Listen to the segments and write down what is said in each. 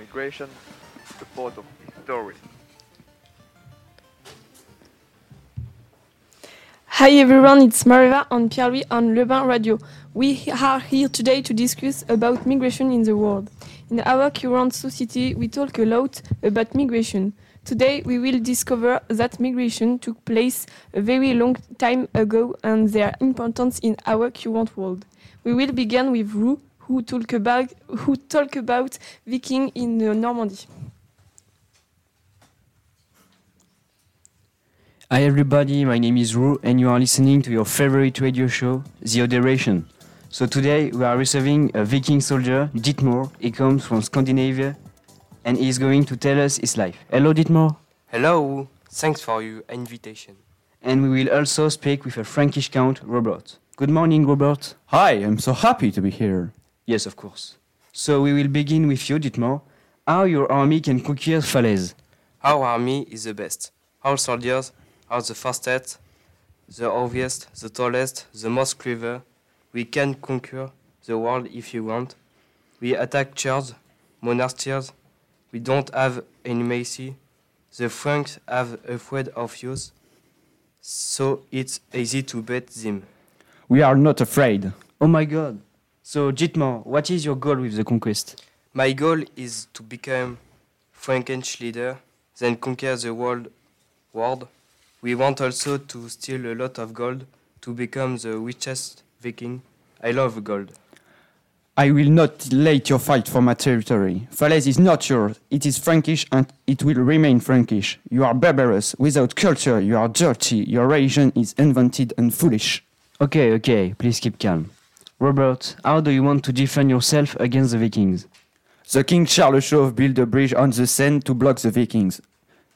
Migration, the part of history. Hi everyone, it's Mariva and Pierre-Louis on Le Bain Radio. We are here today to discuss about migration in the world. In our current society, we talk a lot about migration. Today, we will discover that migration took place a very long time ago and their importance in our current world. We will begin with Rue, who talk about who talk about Viking in uh, Normandy. Hi everybody, my name is Ru and you are listening to your favorite radio show, The Oderation. So today we are receiving a Viking soldier, Dietmar. He comes from Scandinavia and he is going to tell us his life. Hello Dietmar. Hello, thanks for your invitation. And we will also speak with a Frankish count, Robert. Good morning, Robert. Hi, I'm so happy to be here. Yes, of course. So we will begin with you, Dietmar. How your army can conquer Falaise? Our army is the best. Our soldiers are the fastest, the obvious, the tallest, the most clever. We can conquer the world if you want. We attack churches, monasteries. We don't have any mercy. The Franks have afraid of us, so it's easy to beat them. We are not afraid. Oh my god. So, Dietmar, what is your goal with the conquest? My goal is to become Frankish leader, then conquer the world world. We want also to steal a lot of gold to become the richest Viking. I love gold. I will not let your fight for my territory. Falaise is not yours. It is Frankish and it will remain Frankish. You are barbarous. Without culture, you are dirty. Your religion is invented and foolish. Okay, okay, please keep calm. Robert, how do you want to defend yourself against the Vikings? The King Charles Chauve built a bridge on the Seine to block the Vikings.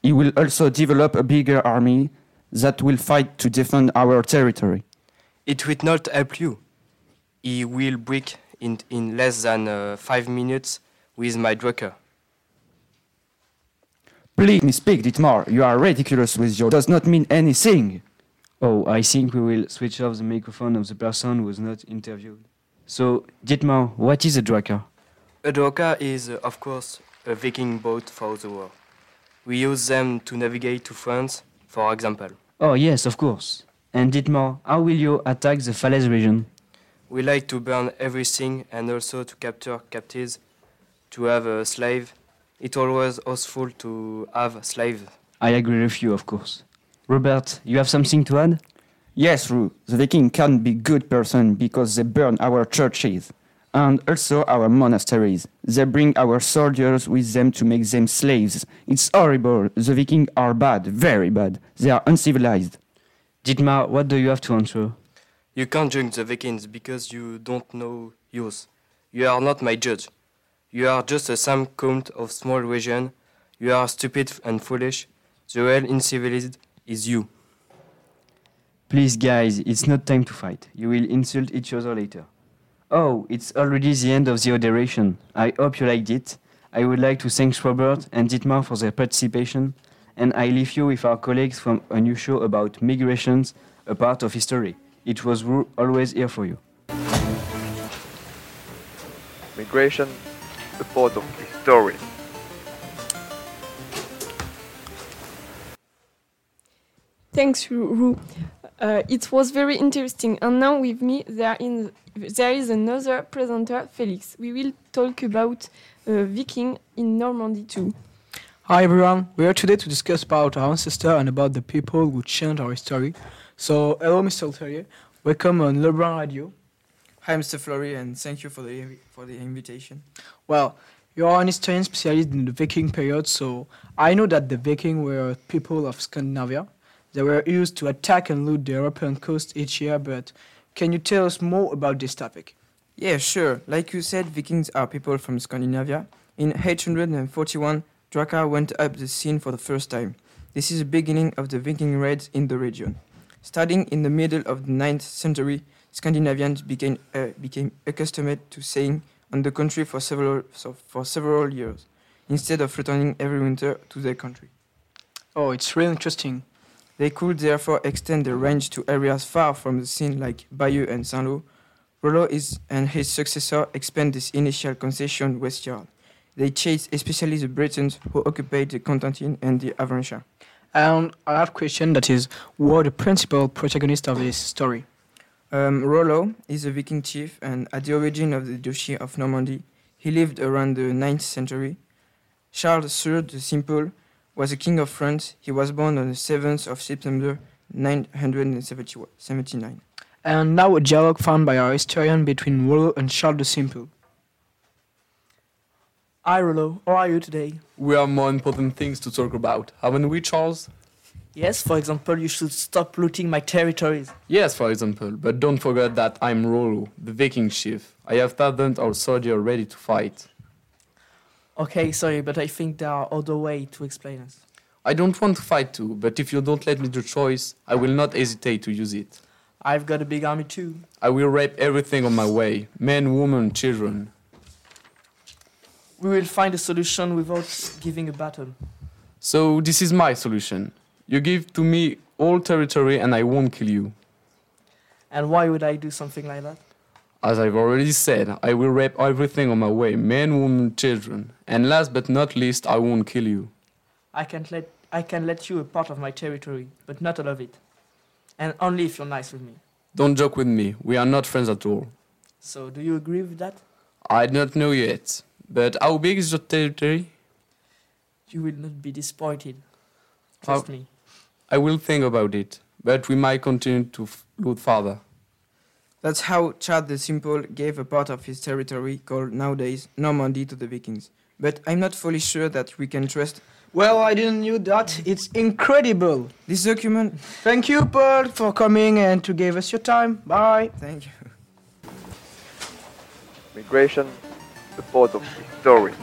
He will also develop a bigger army that will fight to defend our territory. It will not help you. He will break in, in less than uh, five minutes with my drakkar. Please speak, Dietmar. You are ridiculous with your does not mean anything. Oh, I think we will switch off the microphone of the person who was not interviewed. So, Dietmar, what is a Drakkar? A drakkar is, uh, of course, a Viking boat for the war. We use them to navigate to France, for example. Oh, yes, of course. And Dietmar, how will you attack the Falaise region? We like to burn everything and also to capture captives, to have a slave. It's always useful to have slaves. I agree with you, of course. Robert, you have something to add? Yes, Ru, the Viking can be good person because they burn our churches and also our monasteries. They bring our soldiers with them to make them slaves. It's horrible. The Vikings are bad, very bad. They are uncivilized. Dietmar, what do you have to answer? You can't judge the Vikings because you don't know yours. You are not my judge. You are just a sum count of small region. You are stupid and foolish. The real uncivilized is you. Please, guys, it's not time to fight. You will insult each other later. Oh, it's already the end of the oderation. I hope you liked it. I would like to thank Robert and Dietmar for their participation, and I leave you with our colleagues from a new show about migrations, a part of history. It was always here for you. Migration, a part of history. Thanks, Ru. Uh, it was very interesting. And now with me, there, in, there is another presenter, Felix. We will talk about uh, Viking in Normandy too. Hi everyone, we are today to discuss about our ancestor and about the people who changed our history. So, hello Mr. Terrier, welcome on Lebrun Radio. Hi, Mr. Flory, and thank you for the for the invitation. Well, you are an historian specialist in the Viking period, so I know that the Viking were people of Scandinavia. They were used to attack and loot the European coast each year, but can you tell us more about this topic? Yeah, sure. Like you said, Vikings are people from Scandinavia. In 841, Drakkar went up the Seine for the first time. This is the beginning of the Viking raids in the region. Starting in the middle of the 9th century, Scandinavians became, uh, became accustomed to staying on the country for several, so for several years, instead of returning every winter to their country. Oh, it's really interesting. They could therefore extend their range to areas far from the Seine like Bayeux and Saint-Lô. Rollo is, and his successor expand this initial concession westward. They chased especially the Britons who occupied the Cotentin and the Avranches. And I have a question that is, who are the principal protagonists of this story? Um, Rollo is a Viking chief and at the origin of the Duchy of Normandy. He lived around the 9th century. Charles III the Simple was a king of France. He was born on the 7th of September 979. And now a dialogue found by our historian between Rollo and Charles the Simple. Hi Rollo, how are you today? We have more important things to talk about, haven't we, Charles? Yes, for example, you should stop looting my territories. Yes, for example, but don't forget that I'm Rollo, the Viking chief. I have thousands of soldiers ready to fight. Okay, sorry, but I think there are other ways to explain us. I don't want to fight too, but if you don't let me the choice, I will not hesitate to use it. I've got a big army too. I will rape everything on my way men, women, children. We will find a solution without giving a battle. So, this is my solution. You give to me all territory and I won't kill you. And why would I do something like that? As I've already said, I will rape everything on my way men, women, children. And last but not least, I won't kill you. I can let I can let you a part of my territory, but not all of it. And only if you're nice with me. Don't joke with me, we are not friends at all. So do you agree with that? I don't know yet. But how big is your territory? You will not be disappointed. How- Trust me. I will think about it, but we might continue to f- loot further. That's how Charles the Simple gave a part of his territory, called nowadays Normandy, to the Vikings. But I'm not fully sure that we can trust Well, I didn't knew that. It's incredible. this document. Thank you, Paul, for coming and to give us your time. Bye. Thank you. Migration, the part of history.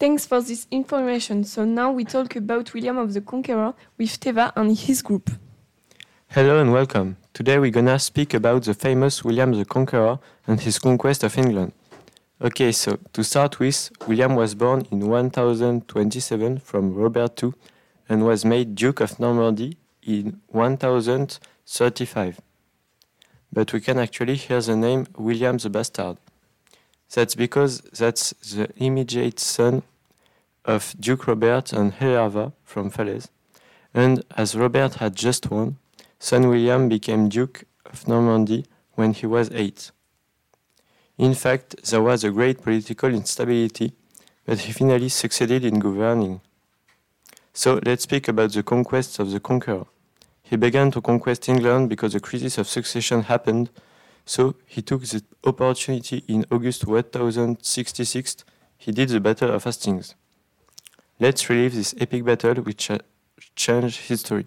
Thanks for this information. So now we talk about William of the Conqueror with Teva and his group. Hello and welcome. Today we're gonna speak about the famous William the Conqueror and his conquest of England. Okay, so to start with, William was born in 1027 from Robert II and was made Duke of Normandy in 1035. But we can actually hear the name William the Bastard. That's because that's the immediate son of Duke Robert and Herva from Falaise. And as Robert had just won, son William became Duke of Normandy when he was eight. In fact, there was a great political instability, but he finally succeeded in governing. So let's speak about the conquests of the conqueror. He began to conquest England because a crisis of succession happened, so he took the opportunity in August 1066. He did the Battle of Hastings. Let's relive this epic battle which changed history.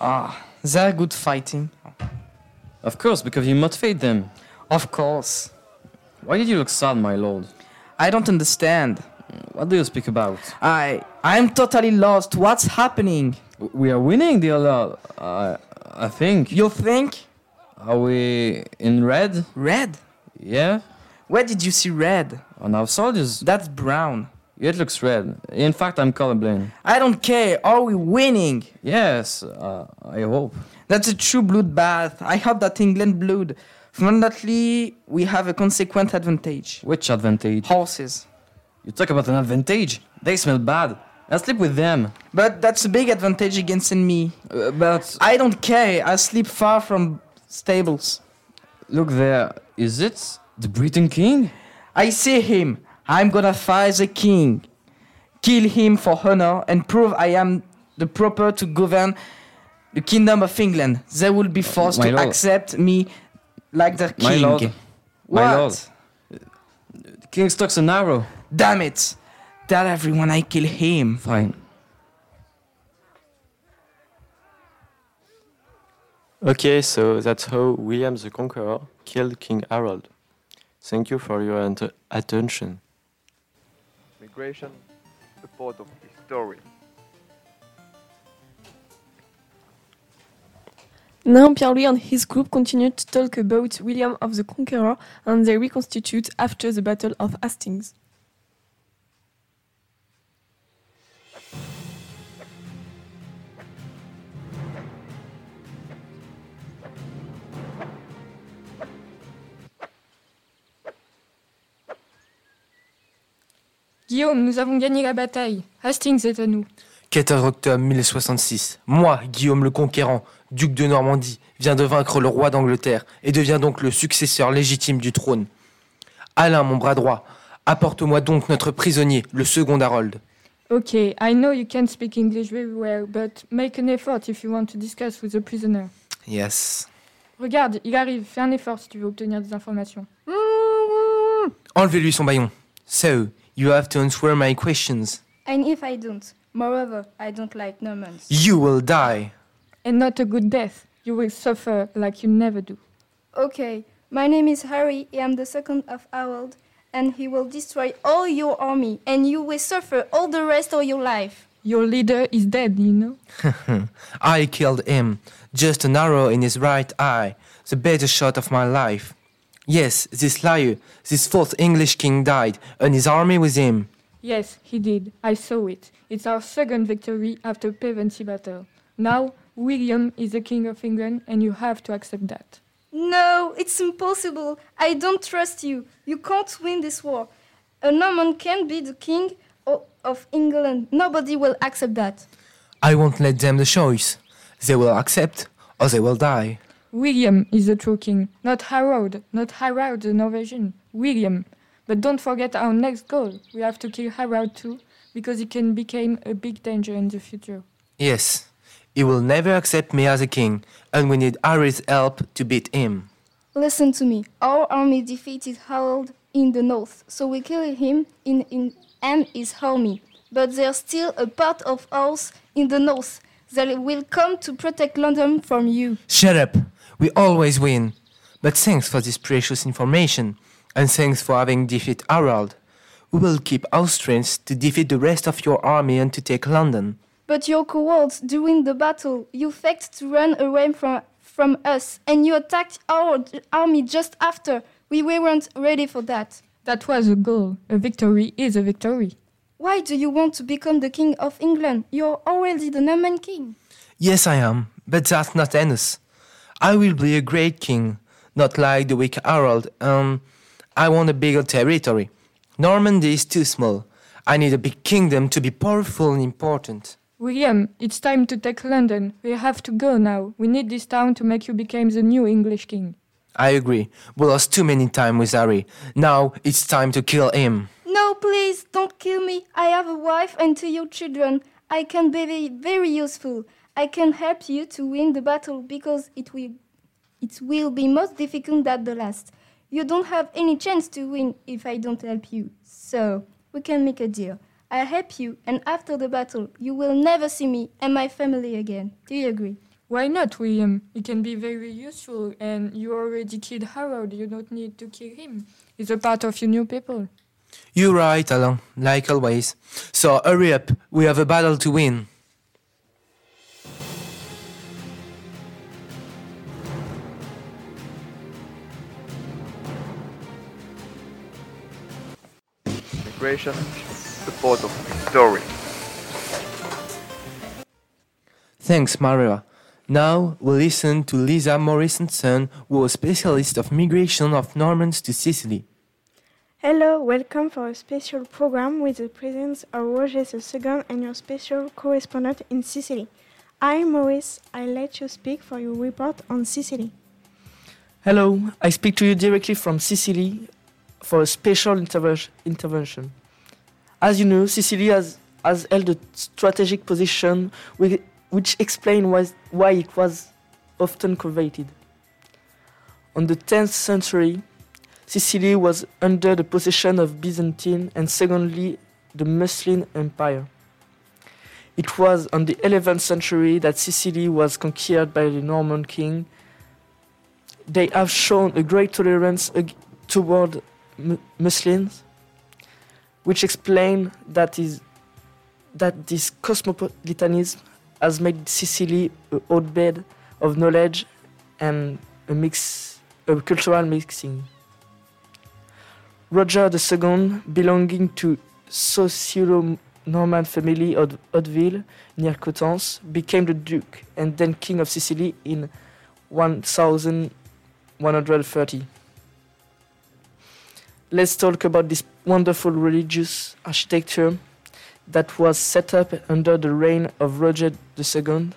Ah, they're good fighting. Of course, because you motivate them. Of course. Why did you look sad, my lord? I don't understand. What do you speak about? I I'm totally lost. What's happening? We are winning, dear lord. I, I think. You think? Are we in red? Red? Yeah? Where did you see red? On our soldiers? That's brown. It looks red. In fact, I'm colorblind. I don't care. Are we winning? Yes, uh, I hope. That's a true bloodbath. I hope that England blood. Fortunately, we have a consequent advantage. Which advantage? Horses. You talk about an advantage? They smell bad. I sleep with them. But that's a big advantage against me. Uh, but I don't care. I sleep far from stables. look there. Is it the Briton king? I see him. I'm gonna fight the king. Kill him for honor and prove I am the proper to govern the kingdom of England. They will be forced my to lord. accept me like their king. My lord. What? My lord. The king stocks an arrow. Damn it! Tell everyone I kill him. Fine. Okay, so that's how William the Conqueror killed King Harold. Thank you for your ant- attention. Migration, a part of history. Now Pierre-Louis and his group continue to talk about William of the Conqueror and they reconstitute after the Battle of Hastings. Guillaume, nous avons gagné la bataille. Hastings est à nous. 14 octobre 1066. Moi, Guillaume le Conquérant, duc de Normandie, viens de vaincre le roi d'Angleterre et devient donc le successeur légitime du trône. Alain, mon bras droit, apporte-moi donc notre prisonnier, le second Harold. Okay, I know you can't speak English very well, but make an effort if you want to discuss with the prisoner. Yes. Regarde, il arrive. Fais un effort si tu veux obtenir des informations. Enlevez-lui son baillon. So, you have to answer my questions. And if I don't? Moreover, I don't like Normans. You will die. And not a good death. You will suffer like you never do. Okay, my name is Harry. I am the second of Harold, and he will destroy all your army, and you will suffer all the rest of your life. Your leader is dead, you know? I killed him. Just an arrow in his right eye. The better shot of my life. Yes, this liar, this false English king died, and his army with him. Yes, he did. I saw it. It's our second victory after Pevensey Battle. Now, William is the King of England, and you have to accept that. No, it's impossible. I don't trust you. You can't win this war. A Norman can't be the king of England. Nobody will accept that. I won't let them the choice. They will accept, or they will die. William is the true king, not Harold, not Harold the Norwegian. William. But don't forget our next goal. We have to kill Harold too, because he can become a big danger in the future. Yes, he will never accept me as a king, and we need Harry's help to beat him. Listen to me. Our army defeated Harold in the north, so we killed him in, in and his army. But there's still a part of us in the north that will come to protect London from you. Shut up! We always win. But thanks for this precious information, and thanks for having defeated Harold. We will keep our strength to defeat the rest of your army and to take London. But you're cowards during the battle. You faked to run away from, from us, and you attacked our army just after. We weren't ready for that. That was a goal. A victory is a victory. Why do you want to become the king of England? You're already the Norman king. Yes, I am, but that's not enough. I will be a great king, not like the weak Harold, and um, I want a bigger territory. Normandy is too small. I need a big kingdom to be powerful and important. William, it's time to take London. We have to go now. We need this town to make you become the new English king. I agree. We lost too many time with Harry. Now it's time to kill him. Please, don't kill me. I have a wife and two young children. I can be very, useful. I can help you to win the battle because it will, it will be most difficult than the last. You don't have any chance to win if I don't help you. So, we can make a deal. I'll help you, and after the battle, you will never see me and my family again. Do you agree? Why not, William? He can be very useful, and you already killed Harold. You don't need to kill him. He's a part of your new people. You're right, Alain, like always. So hurry up, we have a battle to win. Migration, the port of history. Thanks, Maria. Now we'll listen to Lisa Morrison-son, who was specialist of migration of Normans to Sicily. Hello, welcome for a special program with the presence of Roger II and your special correspondent in Sicily. I'm Maurice. I let you speak for your report on Sicily. Hello, I speak to you directly from Sicily for a special interve- intervention. As you know, Sicily has, has held a strategic position wi- which explains why, why it was often coveted. On the 10th century, Sicily was under the possession of Byzantine and secondly the Muslim Empire. It was on the 11th century that Sicily was conquered by the Norman king. They have shown a great tolerance toward mu- Muslims, which explain that is that this cosmopolitanism has made Sicily a hotbed of knowledge and a mix, a cultural mixing. Roger II, belonging to Siculo-Norman family of Hauteville near Coutances, became the Duke and then King of Sicily in 1130. Let's talk about this wonderful religious architecture that was set up under the reign of Roger II.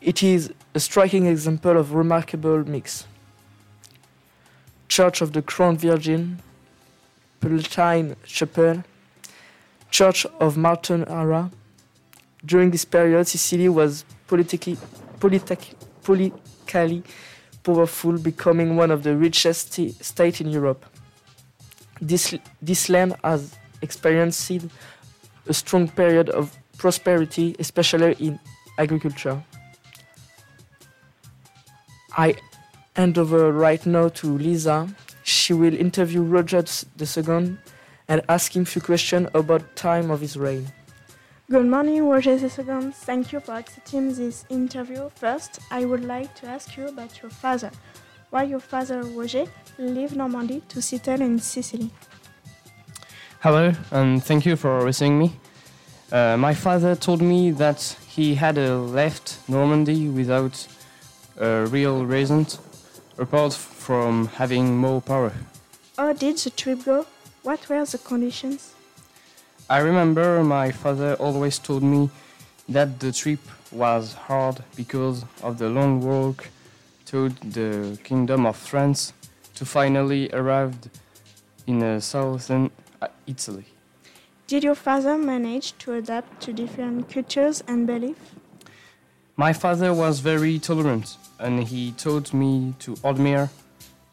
It is a striking example of remarkable mix. Church of the Crowned Virgin, Palatine Chapel, Church of Martorana. During this period, Sicily was politically, politic, politically powerful, becoming one of the richest sta- states in Europe. This, this land has experienced a strong period of prosperity, especially in agriculture. I hand over right now to Lisa. She will interview Roger II and ask him a few questions about time of his reign. Good morning, Roger II. Thank you for accepting this interview. First, I would like to ask you about your father. Why your father, Roger, left Normandy to settle in Sicily? Hello, and thank you for receiving me. Uh, my father told me that he had uh, left Normandy without a real reason, apart from having more power. How did the trip go? What were the conditions? I remember my father always told me that the trip was hard because of the long walk to the Kingdom of France to finally arrive in uh, southern uh, Italy. Did your father manage to adapt to different cultures and beliefs? My father was very tolerant and he taught me to admire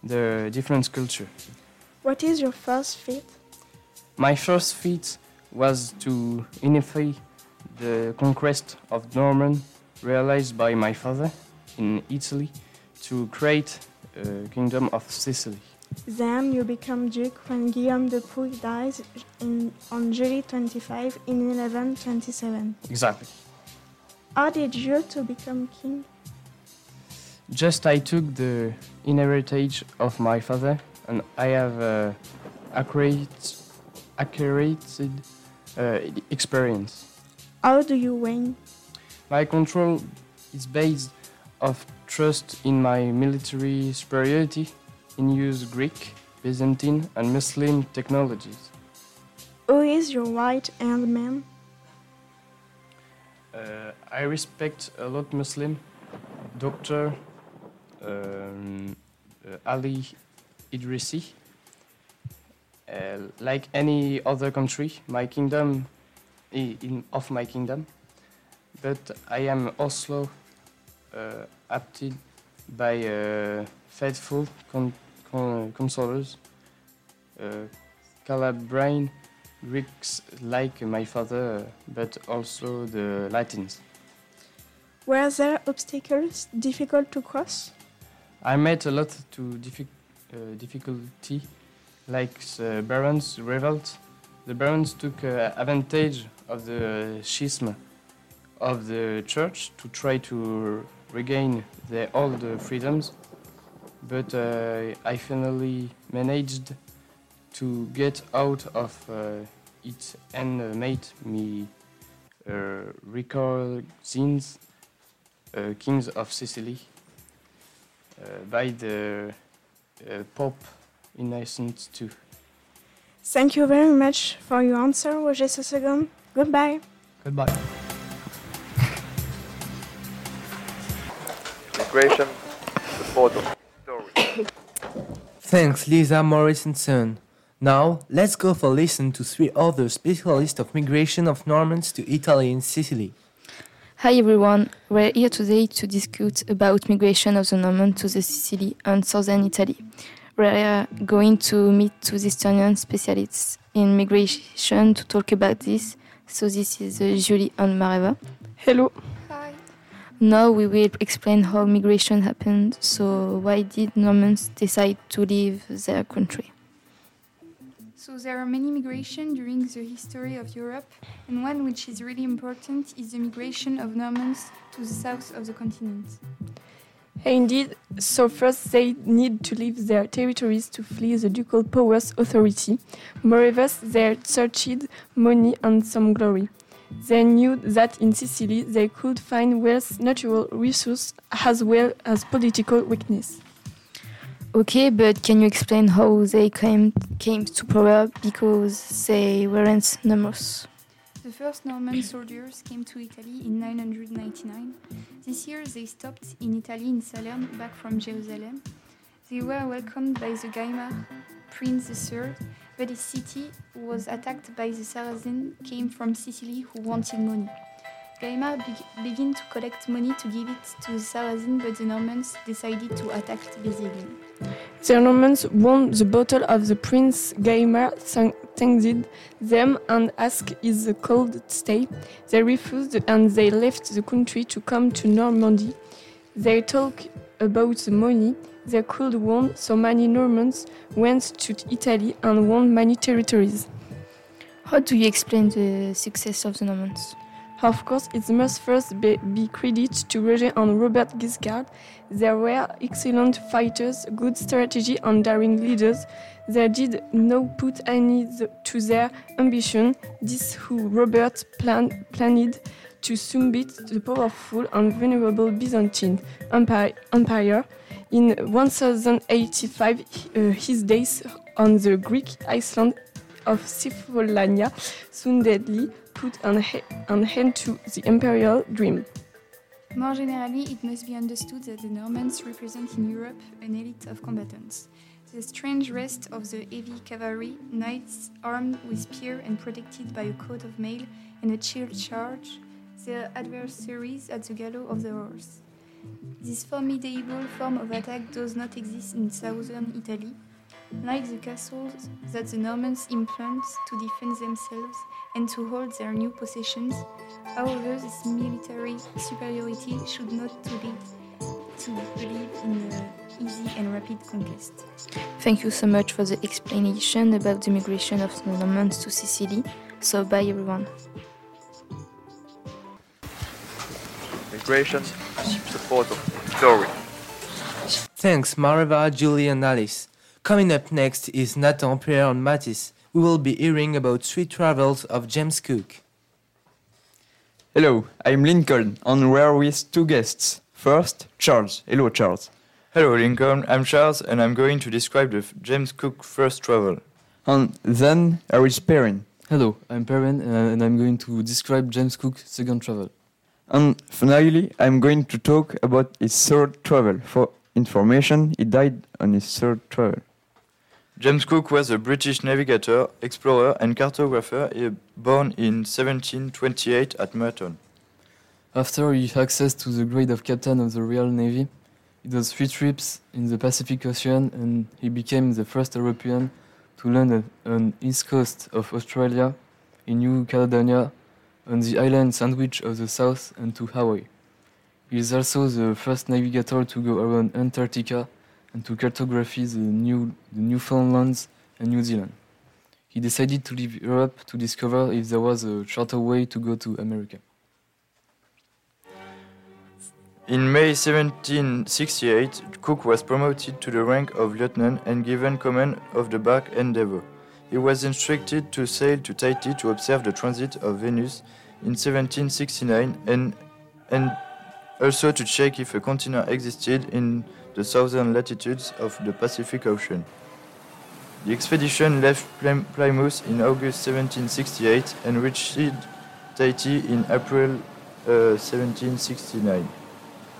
the different culture. What is your first feat? My first feat was to unify the conquest of Norman realized by my father in Italy to create a kingdom of Sicily. Then you become Duke when Guillaume de Pouille dies in, on July 25 in 1127. Exactly. How did you to become king? Just I took the inheritance of my father and I have uh, accurate, accurate uh, experience. How do you win? My control is based of trust in my military superiority in use Greek, Byzantine and Muslim technologies. Who is your right-hand man? I respect a lot Muslim, Dr. Um, uh, Ali Idrisi. Uh, like any other country, my kingdom, in, of my kingdom, but I am also uh, apted by uh, faithful con- con- consolers, uh, Calabrian Greeks like my father, but also the Latins. Were there obstacles difficult to cross? I met a lot to diffi- uh, difficulty, like the barons' revolt. The barons took uh, advantage of the schism of the church to try to regain their old freedoms, but uh, I finally managed to get out of uh, it and made me uh, uh, kings of Sicily uh, by the uh, Pope Innocent II. Thank you very much for your answer, Roger II. Goodbye. Goodbye. Migration, the photo. Story. Thanks, Lisa, Morris, and Now, let's go for a listen to three other specialists of migration of Normans to Italy and Sicily. Hi everyone, we're here today to discuss about migration of the Normans to the Sicily and southern Italy. We're going to meet two historian specialists in migration to talk about this. So this is uh, Julie and Mareva. Hello. Hi. Now we will explain how migration happened. So why did Normans decide to leave their country? So there are many migrations during the history of Europe, and one which is really important is the migration of Normans to the south of the continent. Indeed, so first they need to leave their territories to flee the ducal powers authority. Moreover, they searched money and some glory. They knew that in Sicily they could find wealth, natural resources, as well as political weakness. Okay, but can you explain how they came came to power because they weren't numerous? The first Norman soldiers came to Italy in 999. This year they stopped in Italy in Salern, back from Jerusalem. They were welcomed by the Gaimar Prince III, but his city was attacked by the Saracens came from Sicily who wanted money. Gaimar be- began to collect money to give it to the Saracens, but the Normans decided to attack again. The Normans won the battle of the Prince thank- thanked them and asked if they could stay. They refused and they left the country to come to Normandy. They talked about the money they could won, so many Normans went to Italy and won many territories. How do you explain the success of the Normans? Of course, it must first be, be credit to Roger and Robert Guiscard. They were excellent fighters, good strategy and daring leaders. They did not put any to their ambition. This who Robert plan, planned to soon beat the powerful and vulnerable Byzantine Empire. empire. In 1085, uh, his days on the Greek island of Cephalonia soon deadly put an, an end to the imperial dream. More generally, it must be understood that the Normans represent in Europe an elite of combatants. The strange rest of the heavy cavalry, knights armed with spear and protected by a coat of mail and a shield charge, their adversaries at the gallows of the horse. This formidable form of attack does not exist in southern Italy, like the castles that the Normans implant to defend themselves and to hold their new positions. However, this military superiority should not lead to believe in uh, easy and rapid conquest. Thank you so much for the explanation about the migration of the Normans to Sicily. So, bye everyone. Migration, support of story. Thanks, Mareva, Julie, and Alice. Coming up next is Nathan, Pierre, and Matisse. We will be hearing about three travels of James Cook. Hello, I'm Lincoln, and we're with two guests. First, Charles. Hello, Charles. Hello, Lincoln. I'm Charles, and I'm going to describe the James Cook first travel. And then there is Perrin. Hello, I'm Perrin, uh, and I'm going to describe James Cook's second travel. And finally, I'm going to talk about his third travel. For information, he died on his third travel. James Cook was a British navigator, explorer, and cartographer He born in 1728 at Marton. After he had access to the grade of captain of the Royal Navy, he did three trips in the Pacific Ocean, and he became the first European to land on east coast of Australia, in New Caledonia, on the island sandwich of the south, and to Hawaii. He is also the first navigator to go around Antarctica and to cartography the, new, the Newfoundlands and New Zealand. He decided to leave Europe to discover if there was a shorter way to go to America. In May 1768, Cook was promoted to the rank of lieutenant and given command of the bark Endeavour. He was instructed to sail to Tahiti to observe the transit of Venus in 1769 and, and also to check if a continent existed in the southern latitudes of the Pacific Ocean. The expedition left Plymouth in August 1768 and reached Tahiti in April uh, 1769.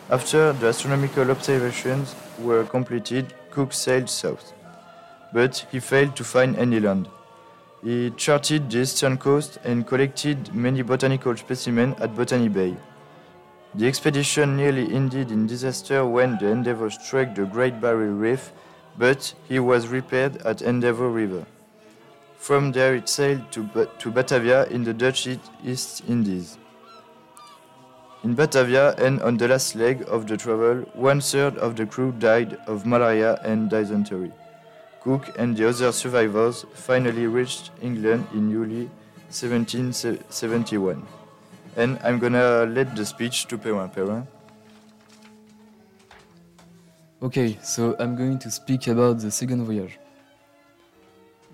After the astronomical observations were completed, Cook sailed south, but he failed to find any land. He charted the eastern coast and collected many botanical specimens at Botany Bay. The expedition nearly ended in disaster when the Endeavour struck the Great Barrier Reef, but he was repaired at Endeavour River. From there it sailed to, to Batavia in the Dutch East Indies. In Batavia and on the last leg of the travel, one third of the crew died of malaria and dysentery. Cook and the other survivors finally reached England in July 1771. And I'm gonna let the speech to Perrin. Perrin. Okay, so I'm going to speak about the second voyage.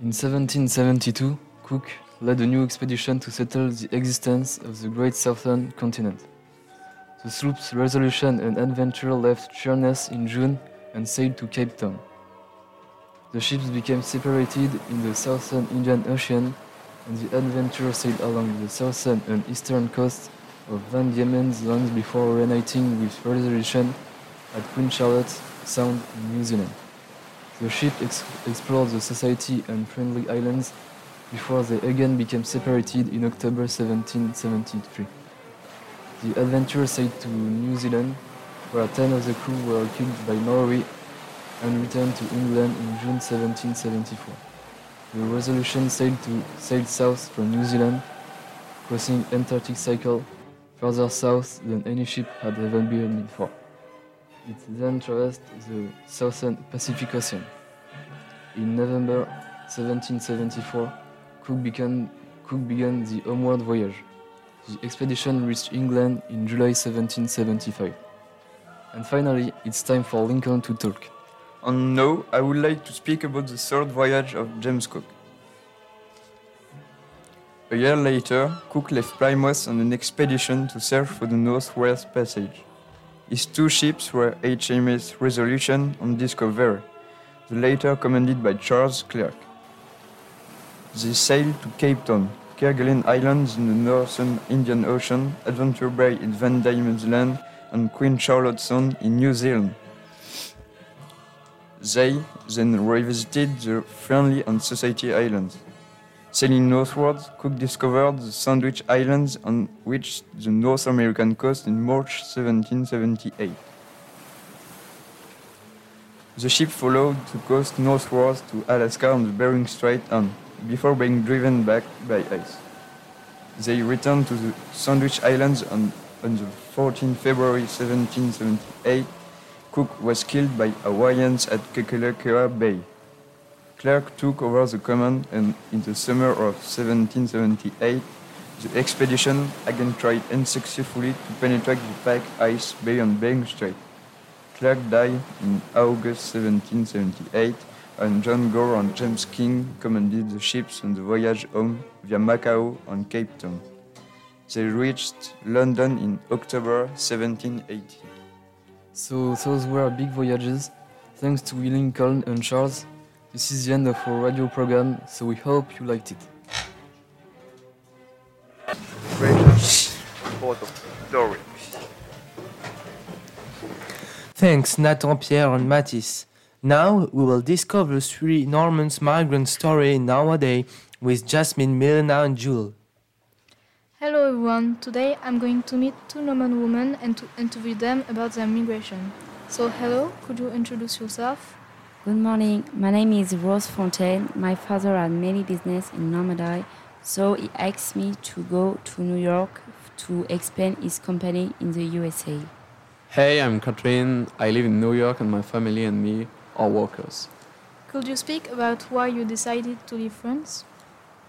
In 1772, Cook led a new expedition to settle the existence of the Great Southern Continent. The sloops Resolution and Adventure left Sheerness in June and sailed to Cape Town. The ships became separated in the southern Indian Ocean, and the Adventure sailed along the southern and eastern coasts of Van Diemen's Land before reuniting with Resolution at Queen Charlotte Sound in New Zealand. The ship ex- explored the Society and Friendly Islands before they again became separated in October 1773. The Adventure sailed to New Zealand, where 10 of the crew were killed by Maori and returned to England in June 1774. The Resolution sailed, to, sailed south from New Zealand, crossing Antarctic Circle, further south than any ship had ever been before. It then traversed the southern Pacific Ocean. In November 1774, Cook began, Cook began the homeward voyage. The expedition reached England in July 1775. And finally, it's time for Lincoln to talk. And now I would like to speak about the third voyage of James Cook. A year later, Cook left Plymouth on an expedition to search for the Northwest Passage. His two ships were HMS Resolution and Discovery, the latter commanded by Charles Clerke. They sailed to Cape Town, Kerguelen Islands in the northern Indian Ocean, Adventure Bay in Van Diemen's Land, and Queen Charlotte Sound in New Zealand. They then revisited the Friendly and Society Islands. Sailing northward, Cook discovered the Sandwich Islands and reached the North American coast in March 1778. The ship followed the coast northward to Alaska and the Bering Strait and, before being driven back by ice. They returned to the Sandwich Islands and on the 14th February 1778, Cook was killed by Hawaiians at Kealakekua Bay. Clerke took over the command and in the summer of 1778, the expedition again tried unsuccessfully to penetrate the pack ice beyond Bering Strait. Clerke died in August 1778, and John Gore and James King commanded the ships on the voyage home via Macao and Cape Town. They reached London in October 1780. So those were big voyages. Thanks to Lincoln and Charles. This is the end of our radio program, so we hope you liked it. Thanks, Nathan, Pierre, and Matisse. Now we will discover three Normans migrant story nowadays with Jasmine, Milena, and Jewel. Hello everyone. Today I'm going to meet two Norman women and to interview them about their migration. So hello, could you introduce yourself? Good morning. My name is Rose Fontaine. My father had many business in Normandy, so he asked me to go to New York to expand his company in the USA. Hey, I'm Catherine. I live in New York and my family and me are workers. Could you speak about why you decided to leave France?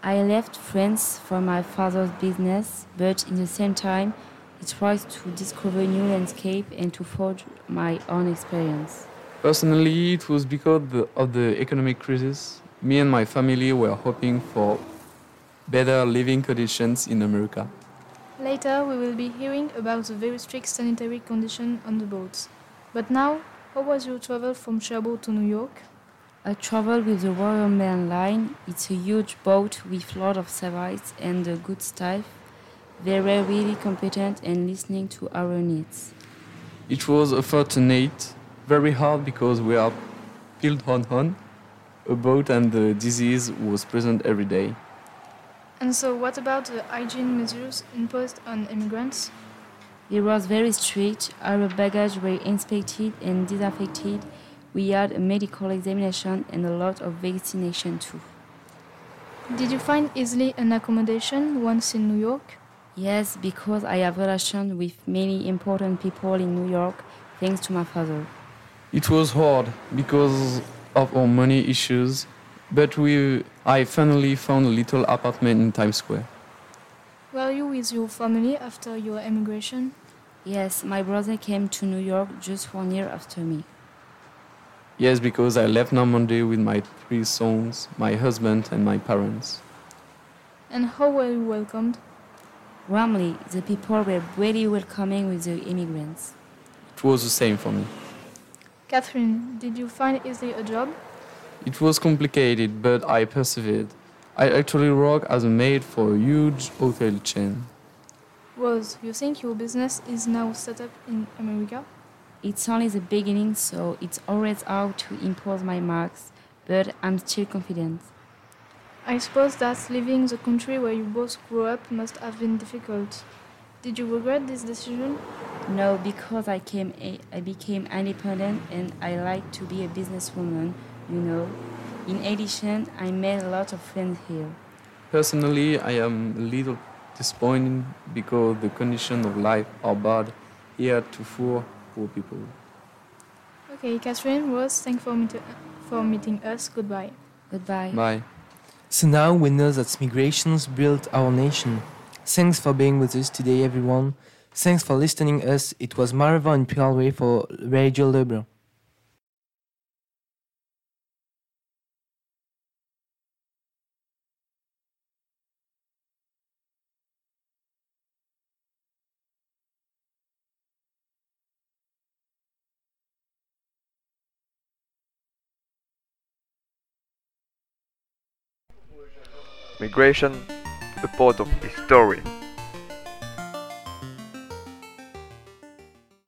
I left France for my father's business, but in the same time, it was to discover new landscape and to forge my own experience. Personally, it was because of the economic crisis. Me and my family were hoping for better living conditions in America. Later, we will be hearing about the very strict sanitary conditions on the boats. But now, how was your travel from Cherbourg to New York? I traveled with the Royal Mail Line. It's a huge boat with a lot of service and a good staff. They were really competent and listening to our needs. It was a fortunate, very hard because we are filled on on a boat and the disease was present every day. And so, what about the hygiene measures imposed on immigrants? It was very strict. Our baggage were inspected and disinfected. We had a medical examination and a lot of vaccination too. Did you find easily an accommodation once in New York? Yes, because I have relations with many important people in New York thanks to my father. It was hard because of our money issues, but we, I finally found a little apartment in Times Square. Were you with your family after your emigration? Yes, my brother came to New York just one year after me. Yes, because I left Normandy with my three sons, my husband, and my parents. And how were you welcomed? Warmly, the people were really welcoming with the immigrants. It was the same for me. Catherine, did you find easily a job? It was complicated, but I persevered. I actually work as a maid for a huge hotel chain. Rose, you think your business is now set up in America? It's only the beginning, so it's always hard to impose my marks, but I'm still confident. I suppose that leaving the country where you both grew up must have been difficult. Did you regret this decision? No, because I came a, I became independent and I like to be a businesswoman, you know. In addition, I made a lot of friends here. Personally, I am a little disappointed because the conditions of life are bad here to for poor people. Okay, Catherine, Rose, thanks for, meet- for meeting us. Goodbye. Goodbye. Bye. So now we know that migrations built our nation. Thanks for being with us today, everyone. Thanks for listening us. It was Marva and Pierre for Radio Libre. Migration, a part of history.